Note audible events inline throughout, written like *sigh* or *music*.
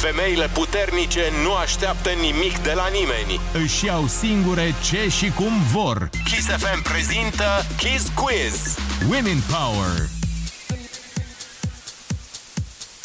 Femeile puternice nu așteaptă nimic de la nimeni. Își iau singure ce și cum vor. Kiss FM prezintă Kiss Quiz. Women Power.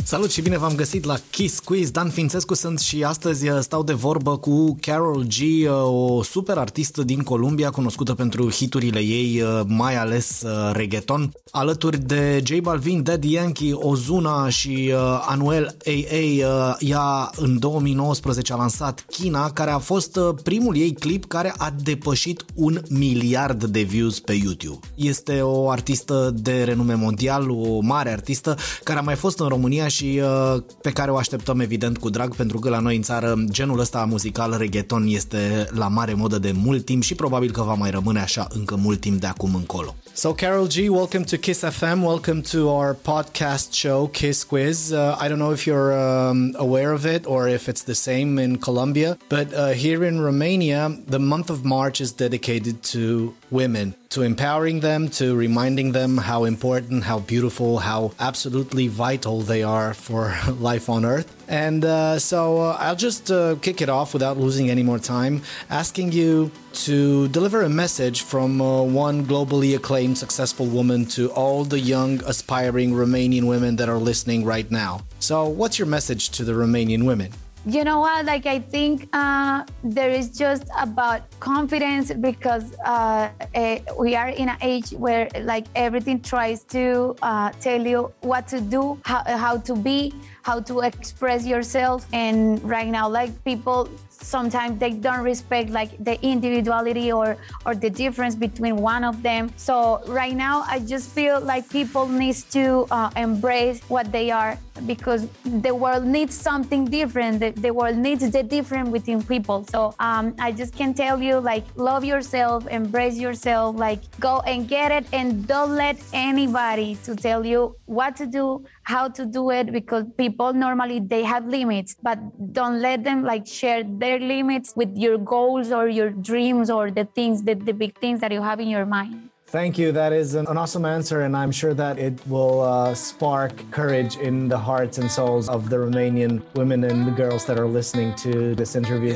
Salut și bine v-am găsit la Kiss Quiz. Dan Fințescu sunt și astăzi uh, stau de vorbă cu Carol G, uh, o super artistă din Columbia, cunoscută pentru hiturile ei, uh, mai ales reggaeton, alături de J Balvin, Daddy Yankee, Ozuna și Anuel AA. Ea în 2019 a lansat China, care a fost primul ei clip care a depășit un miliard de views pe YouTube. Este o artistă de renume mondial, o mare artistă, care a mai fost în România și uh, pe care o așteptăm evident cu drag pentru că la noi în țară genul ăsta muzical reggaeton este la mare modă de mult timp și probabil că va mai rămâne așa încă mult timp de acum încolo. So, Carol G, welcome to Kiss FM. Welcome to our podcast show, Kiss Quiz. Uh, I don't know if you're um, aware of it or if it's the same in Colombia, but uh, here in Romania, the month of March is dedicated to women, to empowering them, to reminding them how important, how beautiful, how absolutely vital they are for *laughs* life on earth. And uh, so uh, I'll just uh, kick it off without losing any more time, asking you to deliver a message from uh, one globally acclaimed successful woman to all the young, aspiring Romanian women that are listening right now. So, what's your message to the Romanian women? You know what? Like i think uh, there is just about confidence because uh, uh, we are in an age where like everything tries to uh, tell you what to do how, how to be how to express yourself. And right now like people sometimes they don't respect like the individuality or or the difference between one of them. So right now i just feel like people needs to uh, embrace what they are because the world needs something different. The, the world needs the different within people. So um, i just can tell you like love yourself embrace yourself like go and get it. And don't let anybody to tell you what to do how to do it because people normally they have limits but don't let them like share their limits with your goals or your dreams or the things that the big things that you have in your mind Thank you. That is an, awesome answer, and I'm sure that it will uh, spark courage in the hearts and souls of the Romanian women and girls that are listening to this interview.